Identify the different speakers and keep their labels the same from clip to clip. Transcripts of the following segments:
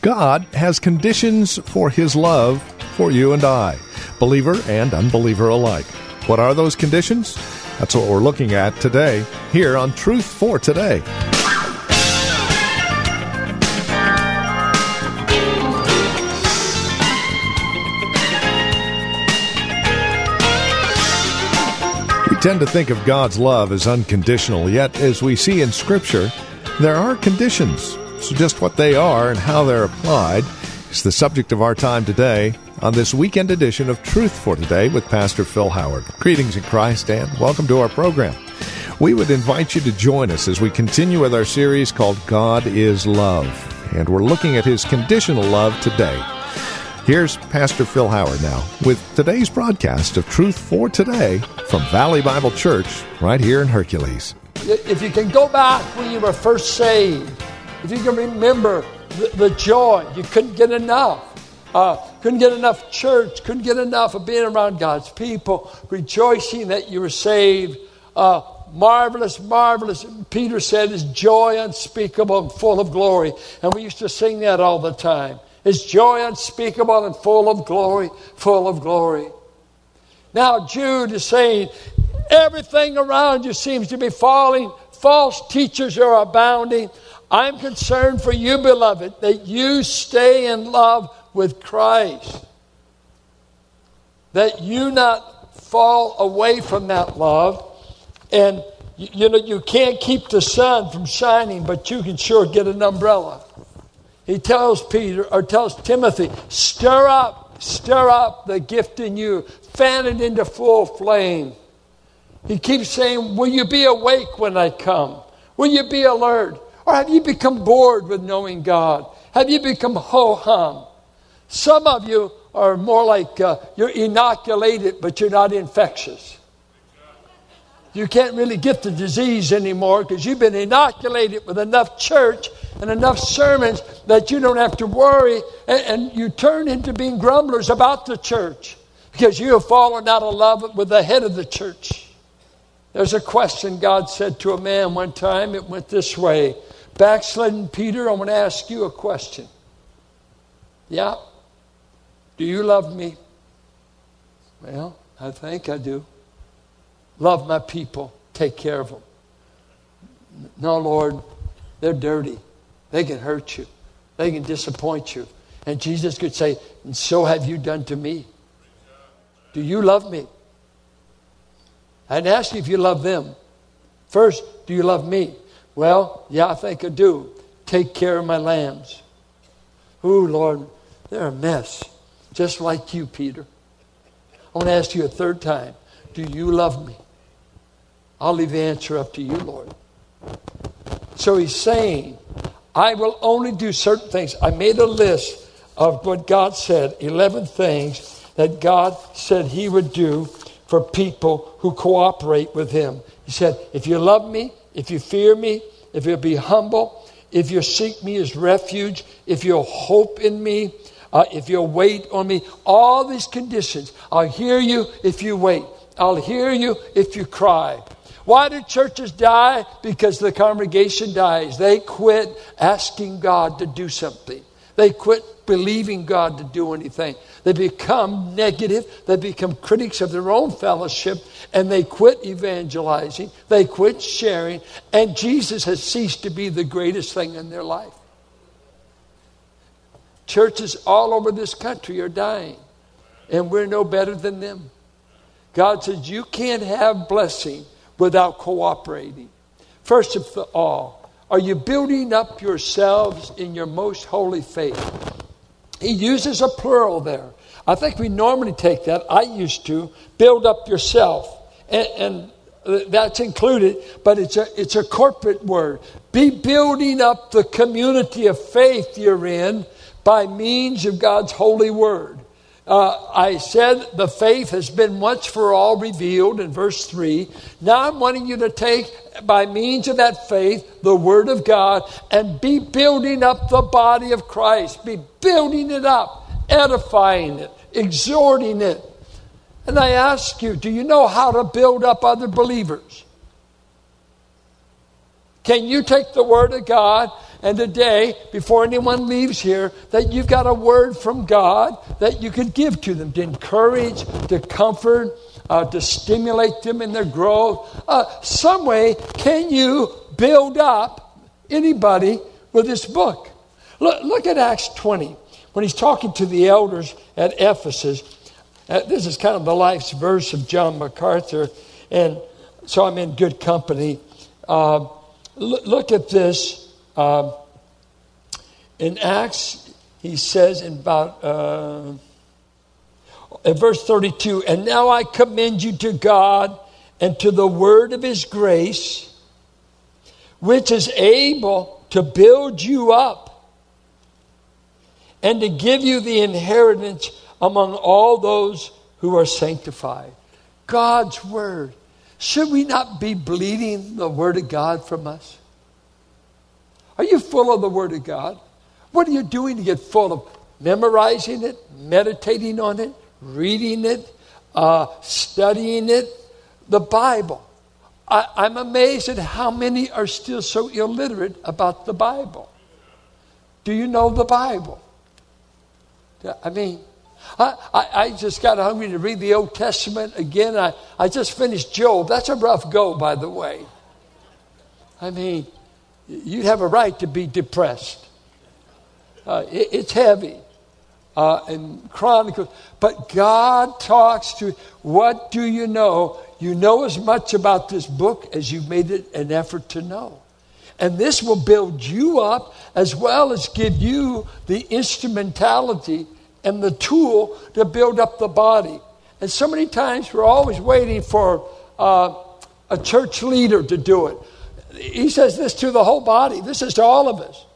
Speaker 1: God has conditions for his love for you and I, believer and unbeliever alike. What are those conditions? That's what we're looking at today here on Truth for Today. We tend to think of God's love as unconditional, yet, as we see in Scripture, there are conditions. So, just what they are and how they're applied is the subject of our time today on this weekend edition of Truth for Today with Pastor Phil Howard. Greetings in Christ and welcome to our program. We would invite you to join us as we continue with our series called God is Love, and we're looking at His conditional love today. Here's Pastor Phil Howard now with today's broadcast of Truth for Today from Valley Bible Church right here in Hercules.
Speaker 2: If you can go back when you were first saved, if you can remember the, the joy, you couldn't get enough. Uh, couldn't get enough church, couldn't get enough of being around God's people, rejoicing that you were saved. Uh, marvelous, marvelous. Peter said, is joy unspeakable and full of glory. And we used to sing that all the time. Is joy unspeakable and full of glory, full of glory. Now, Jude is saying, everything around you seems to be falling. False teachers are abounding. I'm concerned for you, beloved, that you stay in love with Christ. That you not fall away from that love. And, you, you know, you can't keep the sun from shining, but you can sure get an umbrella. He tells Peter, or tells Timothy, stir up, stir up the gift in you, fan it into full flame. He keeps saying, Will you be awake when I come? Will you be alert? Or have you become bored with knowing God? Have you become ho hum? Some of you are more like uh, you're inoculated, but you're not infectious. You can't really get the disease anymore because you've been inoculated with enough church and enough sermons that you don't have to worry and, and you turn into being grumblers about the church because you have fallen out of love with the head of the church. There's a question God said to a man one time. It went this way Backslidden Peter, I want to ask you a question. Yeah? Do you love me? Well, I think I do. Love my people, take care of them. No, Lord, they're dirty. They can hurt you, they can disappoint you. And Jesus could say, And so have you done to me. Do you love me? I didn't ask you if you love them. First, do you love me? Well, yeah, I think I do. Take care of my lambs. Ooh, Lord, they're a mess, just like you, Peter. I want to ask you a third time Do you love me? I'll leave the answer up to you, Lord. So he's saying, I will only do certain things. I made a list of what God said 11 things that God said he would do for people who cooperate with him. He said, If you love me, if you fear me, if you'll be humble, if you seek me as refuge, if you'll hope in me, uh, if you'll wait on me, all these conditions. I'll hear you if you wait. I'll hear you if you cry. Why do churches die? Because the congregation dies. They quit asking God to do something. They quit believing God to do anything. They become negative. They become critics of their own fellowship and they quit evangelizing. They quit sharing. And Jesus has ceased to be the greatest thing in their life. Churches all over this country are dying, and we're no better than them. God says you can't have blessing without cooperating. First of all, are you building up yourselves in your most holy faith? He uses a plural there. I think we normally take that, I used to, build up yourself. And, and that's included, but it's a, it's a corporate word. Be building up the community of faith you're in by means of God's holy word. Uh, I said the faith has been once for all revealed in verse 3. Now I'm wanting you to take, by means of that faith, the Word of God and be building up the body of Christ. Be building it up, edifying it, exhorting it. And I ask you, do you know how to build up other believers? Can you take the Word of God and today, before anyone leaves here, that you've got a word from God that you could give to them to encourage, to comfort, uh, to stimulate them in their growth. Uh, some way, can you build up anybody with this book? Look, look at Acts 20 when he's talking to the elders at Ephesus. Uh, this is kind of the life's verse of John MacArthur, and so I'm in good company. Uh, look, look at this. Um, in Acts, he says in about uh, in verse 32, and now I commend you to God and to the word of his grace, which is able to build you up and to give you the inheritance among all those who are sanctified. God's word. Should we not be bleeding the word of God from us? Are you full of the Word of God? What are you doing to get full of memorizing it, meditating on it, reading it, uh, studying it? The Bible. I, I'm amazed at how many are still so illiterate about the Bible. Do you know the Bible? I mean, I, I, I, just got hungry to read the Old Testament again. I, I just finished Job. That's a rough go, by the way. I mean, you have a right to be depressed. Uh, it, it's heavy. Uh, and Chronicles. But God talks to, what do you know? You know as much about this book as you've made it an effort to know. And this will build you up as well as give you the instrumentality and the tool to build up the body. And so many times we're always waiting for uh, a church leader to do it he says this to the whole body. This is to all of us.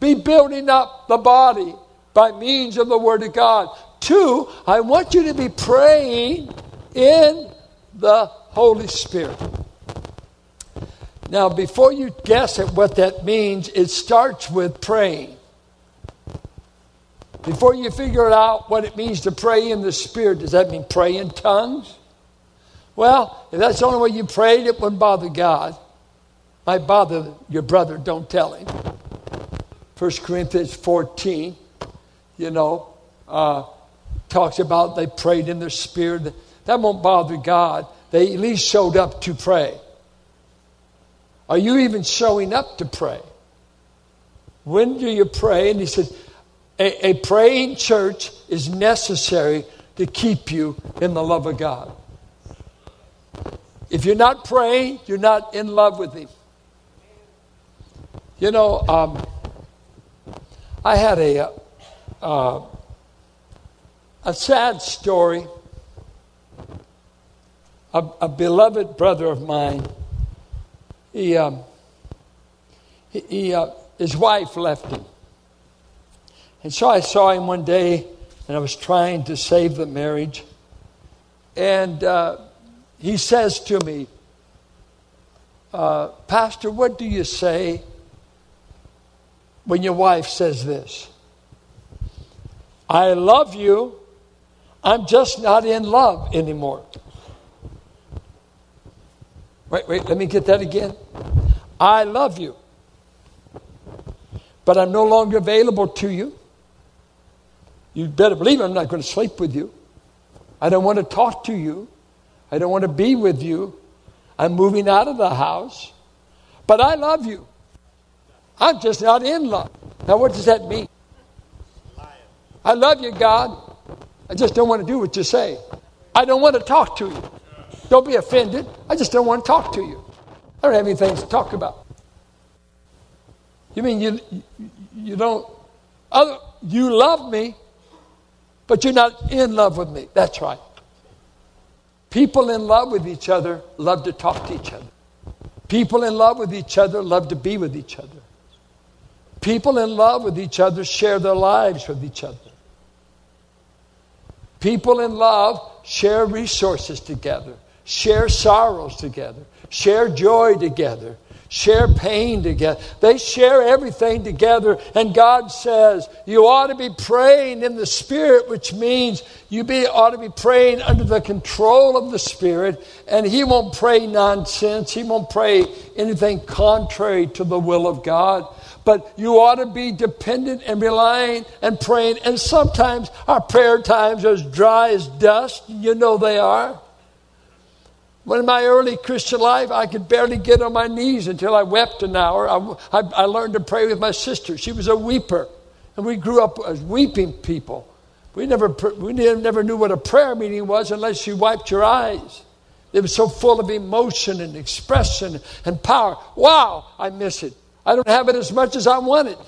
Speaker 2: Be building up the body by means of the Word of God. Two, I want you to be praying in the Holy Spirit. Now, before you guess at what that means, it starts with praying. Before you figure out what it means to pray in the Spirit, does that mean pray in tongues? Well, if that's the only way you prayed, it wouldn't bother God might bother your brother, don't tell him. 1 Corinthians 14, you know, uh, talks about they prayed in their spirit. That won't bother God. They at least showed up to pray. Are you even showing up to pray? When do you pray? And he said, a, a praying church is necessary to keep you in the love of God. If you're not praying, you're not in love with Him. You know, um, I had a uh, a sad story. A, a, beloved brother of mine. He, um, he, he uh, his wife left him, and so I saw him one day, and I was trying to save the marriage, and uh, he says to me, uh, "Pastor, what do you say?" When your wife says this I love you, I'm just not in love anymore. Wait, wait, let me get that again. I love you, but I'm no longer available to you. You better believe I'm not going to sleep with you. I don't want to talk to you. I don't want to be with you. I'm moving out of the house, but I love you. I'm just not in love. Now, what does that mean? I love you, God. I just don't want to do what you say. I don't want to talk to you. Don't be offended. I just don't want to talk to you. I don't have anything to talk about. You mean you you don't other you love me, but you're not in love with me. That's right. People in love with each other love to talk to each other. People in love with each other love to be with each other. People in love with each other share their lives with each other. People in love share resources together, share sorrows together, share joy together, share pain together. They share everything together. And God says you ought to be praying in the Spirit, which means you be, ought to be praying under the control of the Spirit. And He won't pray nonsense, He won't pray anything contrary to the will of God. But you ought to be dependent and relying and praying. And sometimes our prayer times are as dry as dust. You know they are. When in my early Christian life, I could barely get on my knees until I wept an hour. I, I, I, learned to pray with my sister. She was a weeper, and we grew up as weeping people. We never, we never knew what a prayer meeting was unless you wiped your eyes. It was so full of emotion and expression and power. Wow, I miss it. I don't have it as much as I want it.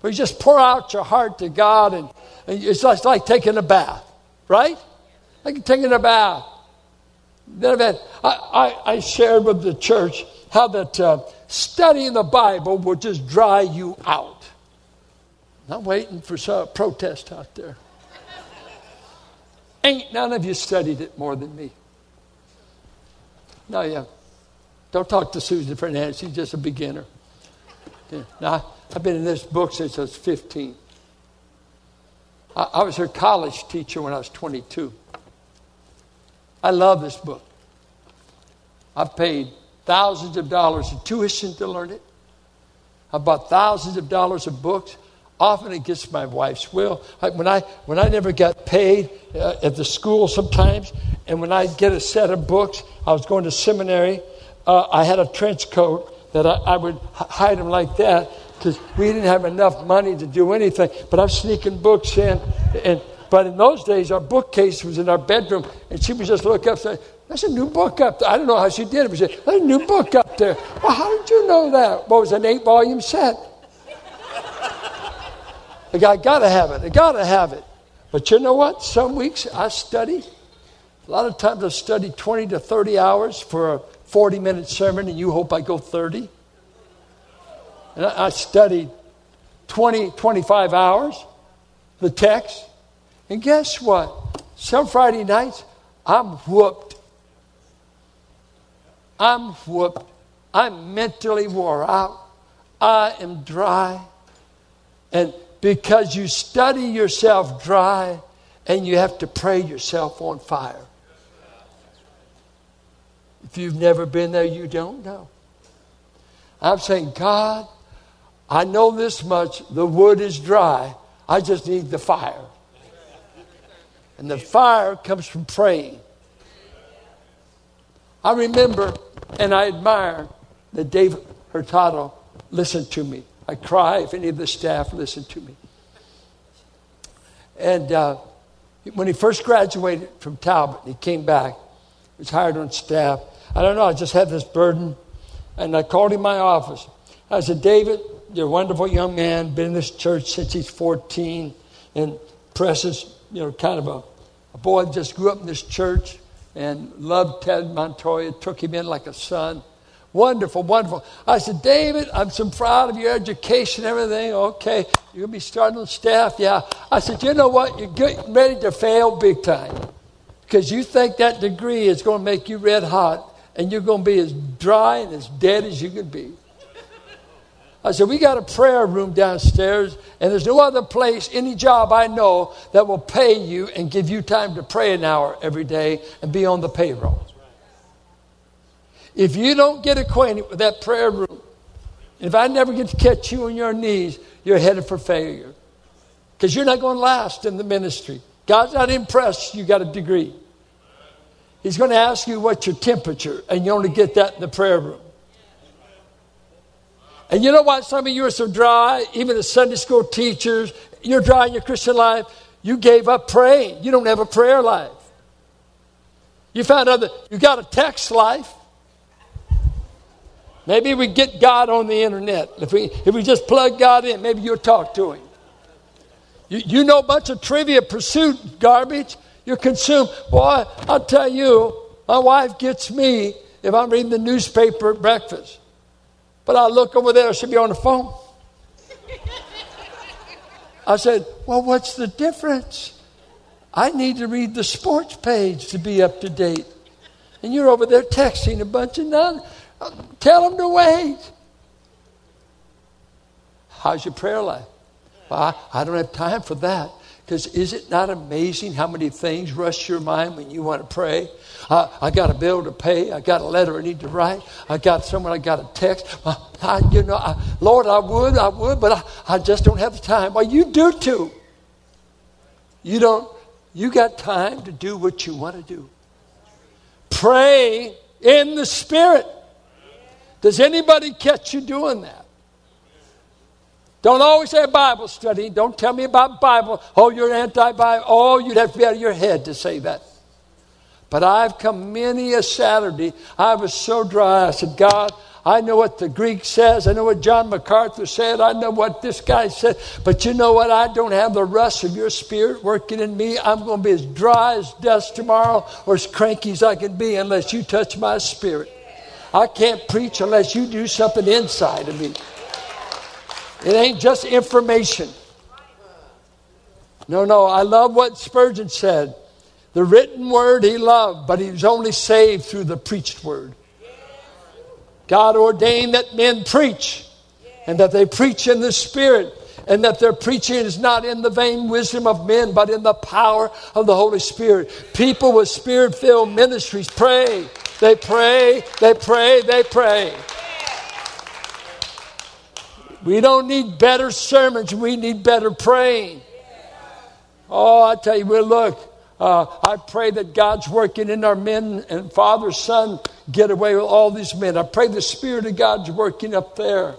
Speaker 2: But you just pour out your heart to God, and, and it's, just like taking a bath, right? Like taking a bath. Then I, I, I shared with the church how that uh, studying the Bible will just dry you out. I'm waiting for some protest out there. Ain't none of you studied it more than me. No, yeah. Don't talk to Susan Fernandez. She's just a beginner. Now, I've been in this book since I was 15. I, I was her college teacher when I was 22. I love this book. I've paid thousands of dollars in tuition to learn it. I bought thousands of dollars of books, often against my wife's will. I, when, I, when I never got paid uh, at the school sometimes, and when I get a set of books, I was going to seminary, uh, I had a trench coat that I, I would hide them like that because we didn't have enough money to do anything. But I'm sneaking books in, and but in those days, our bookcase was in our bedroom, and she would just look up and say, There's a new book up there. I don't know how she did it, but she said, There's a new book up there. Well, how did you know that? Well, was an eight volume set. I got to have it. I got to have it. But you know what? Some weeks I study. A lot of times I study 20 to 30 hours for a 40 minute sermon, and you hope I go 30. And I, studied 20, 25 hours, the text. And guess what? Some Friday nights, I'm whooped. I'm whooped. I'm mentally wore out. I am dry. And because you study yourself dry and you have to pray yourself on fire. If you've never been there, you don't know. I'm saying, God, I know this much. The wood is dry. I just need the fire. And the fire comes from praying. I remember and I admire that David Hurtado listened to me. I cry if any of the staff listen to me. And uh, when he first graduated from Talbot, he came back, was hired on staff. I don't know, I just had this burden. And I called him my office. I said, David, you're a wonderful young man, been in this church since he's 14, and presses you know, kind of a, a boy just grew up in this church and loved Ted Montoya, took him in like a son. Wonderful, wonderful. I said, David, I'm so proud of your education and everything. Okay, you're going to be starting on staff? Yeah. I said, you know what? You're getting ready to fail big time because you think that degree is going to make you red hot and you're going to be as dry and as dead as you can be. I said, We got a prayer room downstairs, and there's no other place, any job I know that will pay you and give you time to pray an hour every day and be on the payroll. If you don't get acquainted with that prayer room, if I never get to catch you on your knees, you're headed for failure. Because you're not going to last in the ministry. God's not impressed you got a degree. He's going to ask you what's your temperature, and you only get that in the prayer room. And you know why some of you are so dry, even as Sunday school teachers, you're dry in your Christian life? You gave up praying. You don't have a prayer life. You found that you got a text life. Maybe we get God on the internet. If we, if we just plug God in, maybe you'll talk to Him. You, you know a bunch of trivia pursuit garbage. You're consumed. Boy, I'll tell you, my wife gets me if I'm reading the newspaper at breakfast. But I look over there, she'll be on the phone. I said, Well, what's the difference? I need to read the sports page to be up to date. And you're over there texting a bunch of nuns. Uh, tell them to wait. How's your prayer life? Well, I, I don't have time for that. Because is it not amazing how many things rush your mind when you want to pray? I, I got a bill to pay. I got a letter I need to write. I got someone I got a text. I, you know, I, Lord, I would, I would, but I, I just don't have the time. Well, you do too. You don't. You got time to do what you want to do. Pray in the Spirit. Does anybody catch you doing that? Don't always say Bible study. Don't tell me about Bible. Oh, you're anti-Bible. Oh, you'd have to be out of your head to say that. But I've come many a Saturday. I was so dry. I said, God, I know what the Greek says. I know what John MacArthur said. I know what this guy said. But you know what? I don't have the rust of your spirit working in me. I'm going to be as dry as dust tomorrow or as cranky as I can be unless you touch my spirit. I can't preach unless you do something inside of me. It ain't just information. No, no, I love what Spurgeon said. The written word he loved, but he was only saved through the preached word. God ordained that men preach and that they preach in the Spirit and that their preaching is not in the vain wisdom of men, but in the power of the Holy Spirit. People with spirit filled ministries pray. They pray, they pray, they pray. We don't need better sermons, we need better praying. Oh, I tell you, well, look, uh, I pray that God's working in our men and Father, Son, get away with all these men. I pray the Spirit of God's working up there.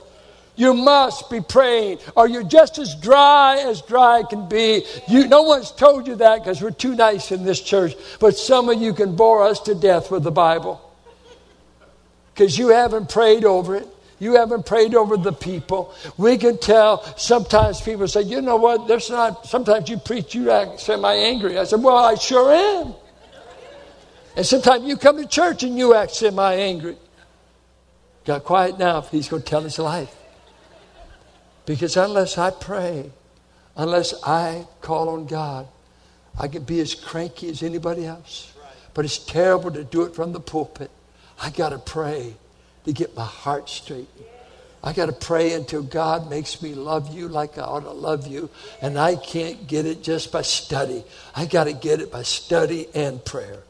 Speaker 2: You must be praying, or you're just as dry as dry can be. You, no one's told you that because we're too nice in this church, but some of you can bore us to death with the Bible because you haven't prayed over it. You haven't prayed over the people. We can tell sometimes people say, you know what, there's not, sometimes you preach, you act semi angry. I said, well, I sure am. And sometimes you come to church and you act semi angry. Got quiet now if he's going to tell his life. Because unless I pray, unless I call on God, I can be as cranky as anybody else. But it's terrible to do it from the pulpit. I got to pray to get my heart straight. I got to pray until God makes me love you like I ought to love you. And I can't get it just by study. I got to get it by study and prayer.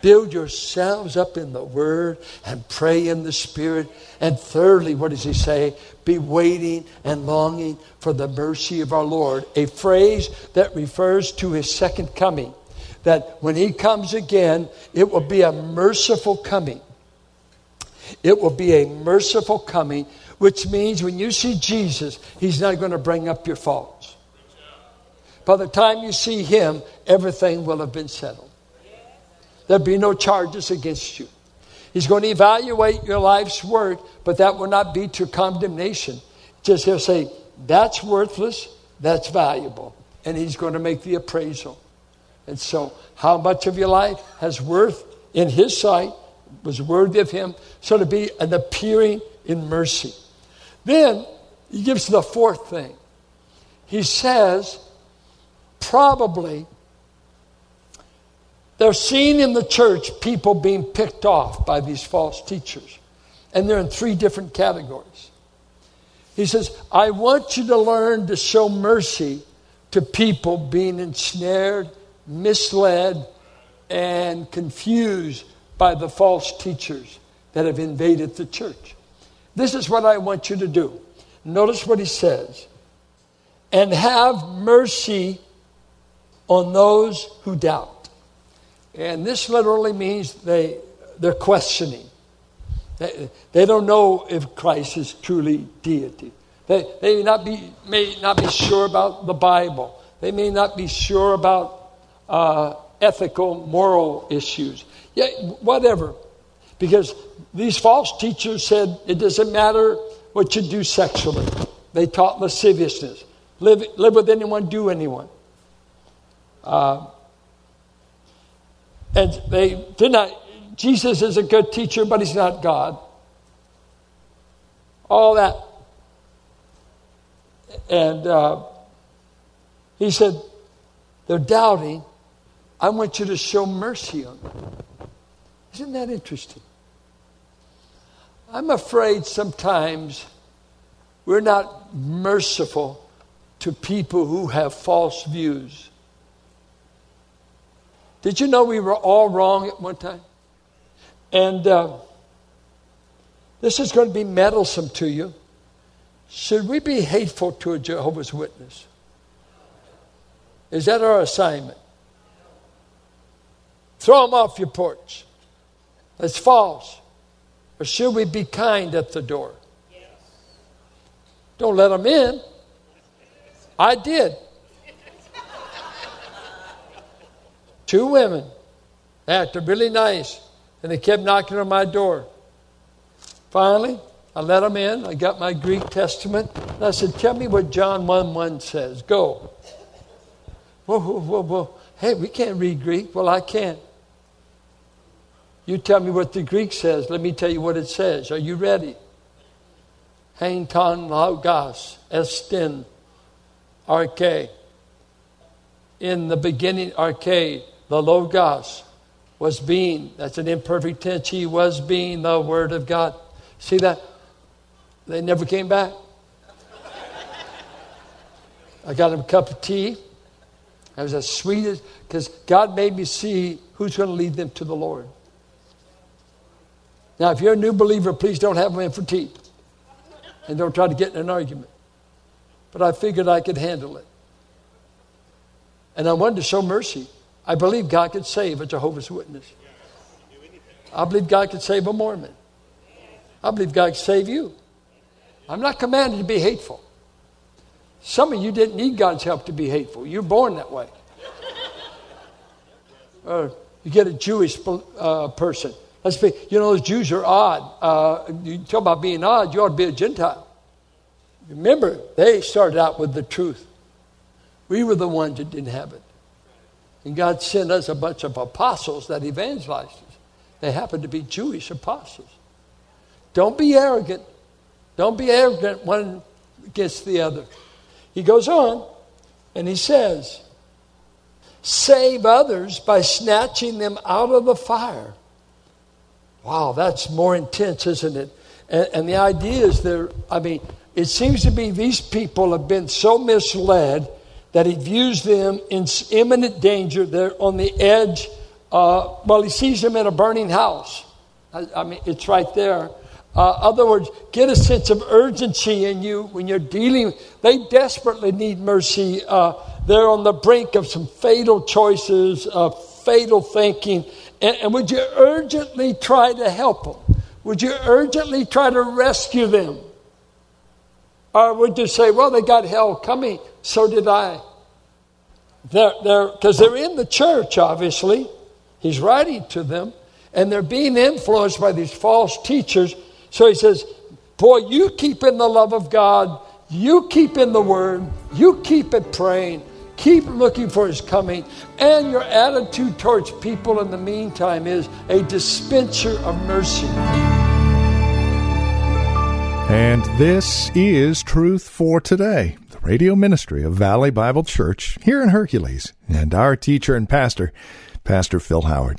Speaker 2: Build yourselves up in the Word and pray in the Spirit. And thirdly, what does he say? Be waiting and longing for the mercy of our Lord. A phrase that refers to his second coming. That when he comes again, it will be a merciful coming. It will be a merciful coming, which means when you see Jesus, he's not going to bring up your faults. By the time you see him, everything will have been settled. There'll be no charges against you. He's going to evaluate your life's work, but that will not be to condemnation. Just he'll say, that's worthless, that's valuable. And he's going to make the appraisal. And so, how much of your life has worth in his sight was worthy of him. So to be an appearing in mercy. Then he gives the fourth thing. He says, probably they're seeing in the church people being picked off by these false teachers. And they're in three different categories. He says, I want you to learn to show mercy to people being ensnared, misled, and confused by the false teachers that have invaded the church. This is what I want you to do. Notice what he says. And have mercy on those who doubt. And this literally means they, they're questioning. They, they don't know if Christ is truly deity. They, they may, not be, may not be sure about the Bible. They may not be sure about uh, ethical, moral issues. Yeah, whatever. Because these false teachers said it doesn't matter what you do sexually. They taught lasciviousness. Live, live with anyone, do anyone. Uh, and they did not, Jesus is a good teacher, but he's not God. All that. And uh, he said, They're doubting. I want you to show mercy on them. Isn't that interesting? I'm afraid sometimes we're not merciful to people who have false views. Did you know we were all wrong at one time? And uh, this is going to be meddlesome to you. Should we be hateful to a Jehovah's Witness? Is that our assignment? Throw them off your porch. That's false. Or should we be kind at the door? Don't let them in. I did. Two women acted really nice, and they kept knocking on my door. Finally, I let them in. I got my Greek Testament, and I said, Tell me what John 1 1 says. Go. Whoa, whoa, whoa, whoa. Hey, we can't read Greek. Well, I can't. You tell me what the Greek says. Let me tell you what it says. Are you ready? Hang ton estin arche. In the beginning, arche, the logos was being. That's an imperfect tense. He was being the Word of God. See that? They never came back. I got him a cup of tea. It was as sweet as, because God made me see who's going to lead them to the Lord. Now, if you're a new believer, please don't have them in for tea. And don't try to get in an argument. But I figured I could handle it. And I wanted to show mercy. I believe God could save a Jehovah's Witness. I believe God could save a Mormon. I believe God could save you. I'm not commanded to be hateful. Some of you didn't need God's help to be hateful. You're born that way. Or you get a Jewish uh, person. Let's be, you know, those Jews are odd. Uh, you talk about being odd, you ought to be a Gentile. Remember, they started out with the truth. We were the ones that didn't have it. And God sent us a bunch of apostles that evangelized us. They happened to be Jewish apostles. Don't be arrogant. Don't be arrogant one against the other. He goes on and he says, Save others by snatching them out of the fire. Wow, that's more intense, isn't it? And, and the idea is there, I mean, it seems to be these people have been so misled that he views them in imminent danger. They're on the edge. Uh, well, he sees them in a burning house. I, I mean, it's right there. Uh, other words, get a sense of urgency in you when you're dealing. They desperately need mercy. Uh, they're on the brink of some fatal choices, of fatal thinking. And, and would you urgently try to help them? Would you urgently try to rescue them? Or would you say, well, they got hell coming, so did I? They're, they're, because they're in the church, obviously. He's writing to them, and they're being influenced by these false teachers so he says, Boy, you keep in the love of God, you keep in the Word, you keep it praying, keep looking for His coming, and your attitude towards people in the meantime is a dispenser of mercy.
Speaker 1: And this is Truth for Today, the radio ministry of Valley Bible Church here in Hercules, and our teacher and pastor, Pastor Phil Howard.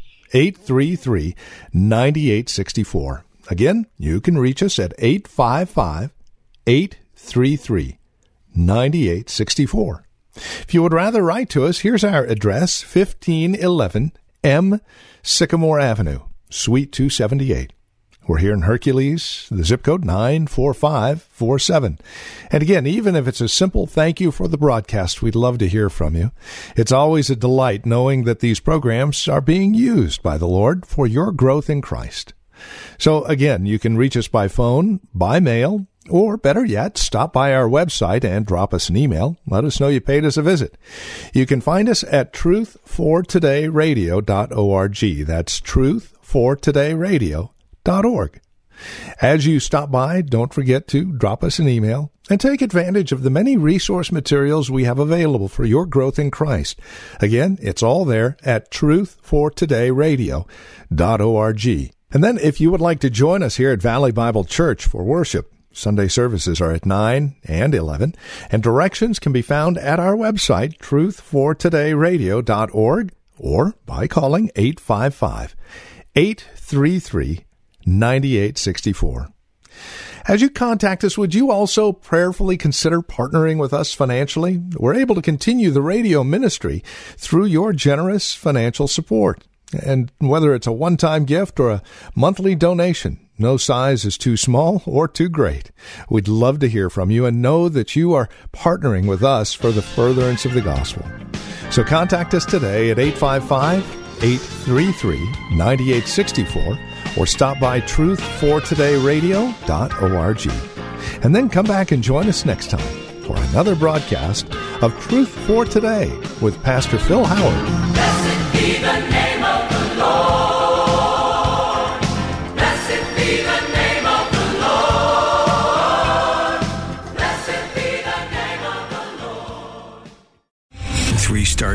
Speaker 1: 833 9864. Again, you can reach us at 855 833 9864. If you would rather write to us, here's our address 1511 M Sycamore Avenue, Suite 278. We're here in Hercules, the zip code 94547. And again, even if it's a simple thank you for the broadcast, we'd love to hear from you. It's always a delight knowing that these programs are being used by the Lord for your growth in Christ. So again, you can reach us by phone, by mail, Or better yet, stop by our website and drop us an email. Let us know you paid us a visit. You can find us at truthfortodayradio.org. That's truthfortodayradio.org. As you stop by, don't forget to drop us an email and take advantage of the many resource materials we have available for your growth in Christ. Again, it's all there at truthfortodayradio.org. And then if you would like to join us here at Valley Bible Church for worship, Sunday services are at 9 and 11, and directions can be found at our website, truthfortodayradio.org, or by calling 855 833 9864. As you contact us, would you also prayerfully consider partnering with us financially? We're able to continue the radio ministry through your generous financial support. And whether it's a one time gift or a monthly donation, no size is too small or too great. We'd love to hear from you and know that you are partnering with us for the furtherance of the gospel. So contact us today at 855 833 9864 or stop by truthfortodayradio.org. And then come back and join us next time for another broadcast of Truth for Today with Pastor Phil Howard.